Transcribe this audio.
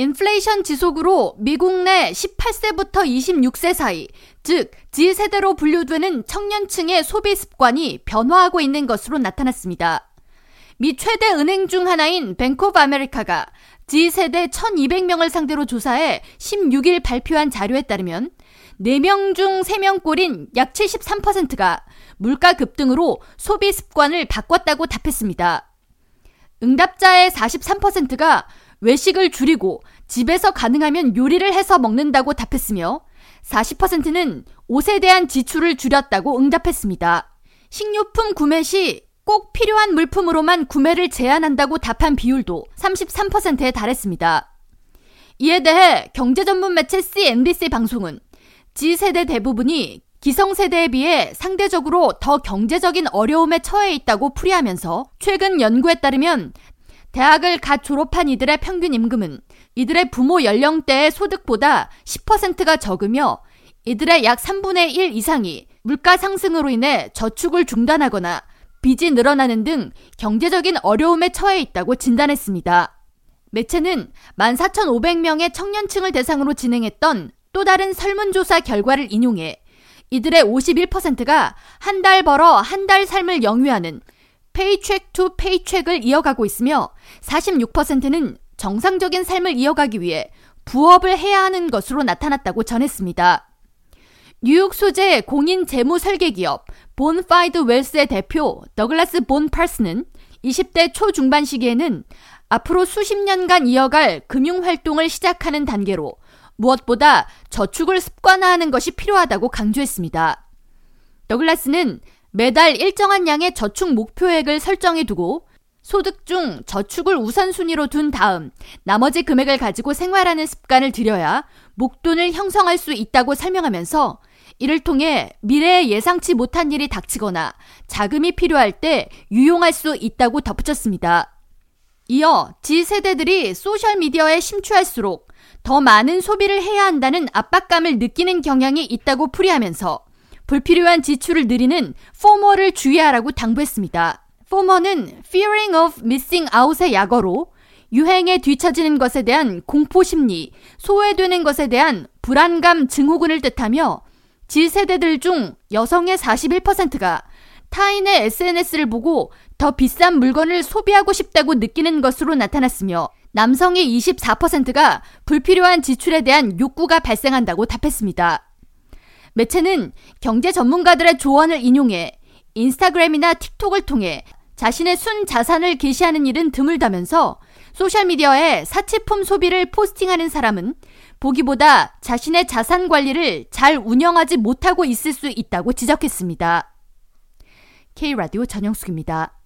인플레이션 지속으로 미국 내 18세부터 26세 사이, 즉 Z세대로 분류되는 청년층의 소비 습관이 변화하고 있는 것으로 나타났습니다. 미 최대 은행 중 하나인 뱅크 오브 아메리카가 Z세대 1200명을 상대로 조사해 16일 발표한 자료에 따르면 4명 중 3명 꼴인 약 73%가 물가 급등으로 소비 습관을 바꿨다고 답했습니다. 응답자의 43%가 외식을 줄이고 집에서 가능하면 요리를 해서 먹는다고 답했으며 40%는 옷에 대한 지출을 줄였다고 응답했습니다. 식료품 구매 시 꼭 필요한 물품으로만 구매를 제한한다고 답한 비율도 33%에 달했습니다. 이에 대해 경제 전문 매체 CNBC 방송은 G세대 대부분이 기성세대에 비해 상대적으로 더 경제적인 어려움에 처해 있다고 풀이하면서 최근 연구에 따르면 대학을 갓 졸업한 이들의 평균 임금은 이들의 부모 연령대의 소득보다 10%가 적으며 이들의 약 3분의 1 이상이 물가 상승으로 인해 저축을 중단하거나 빚이 늘어나는 등 경제적인 어려움에 처해 있다고 진단했습니다. 매체는 14,500명의 청년층을 대상으로 진행했던 또 다른 설문조사 결과를 인용해 이들의 51%가 한 달 벌어 한 달 삶을 영위하는 paycheck to paycheck을 이어가고 있으며 46%는 정상적인 삶을 이어가기 위해 부업을 해야 하는 것으로 나타났다고 전했습니다. 뉴욕 소재 공인 재무 설계 기업 Bone Fide Wealth의 대표 더글라스 본파스는 20대 초중반 시기에는 앞으로 수십 년간 이어갈 금융 활동을 시작하는 단계로 무엇보다 저축을 습관화하는 것이 필요하다고 강조했습니다. 더글라스는 매달 일정한 양의 저축 목표액을 설정해 두고 소득 중 저축을 우선순위로 둔 다음 나머지 금액을 가지고 생활하는 습관을 들여야 목돈을 형성할 수 있다고 설명하면서 이를 통해 미래에 예상치 못한 일이 닥치거나 자금이 필요할 때 유용할 수 있다고 덧붙였습니다. 이어 G세대들이 소셜미디어에 심취할수록 더 많은 소비를 해야 한다는 압박감을 느끼는 경향이 있다고 풀이하면서 불필요한 지출을 늘리는 포머를 주의하라고 당부했습니다. 포머는 fearing of missing out의 약어로 유행에 뒤처지는 것에 대한 공포 심리, 소외되는 것에 대한 불안감 증후군을 뜻하며 G세대들 중 여성의 41%가 타인의 SNS를 보고 더 비싼 물건을 소비하고 싶다고 느끼는 것으로 나타났으며 남성의 24%가 불필요한 지출에 대한 욕구가 발생한다고 답했습니다. 매체는 경제 전문가들의 조언을 인용해 인스타그램이나 틱톡을 통해 자신의 순 자산을 게시하는 일은 드물다면서 소셜미디어에 사치품 소비를 포스팅하는 사람은 보기보다 자신의 자산 관리를 잘 운영하지 못하고 있을 수 있다고 지적했습니다. K라디오 전영숙입니다.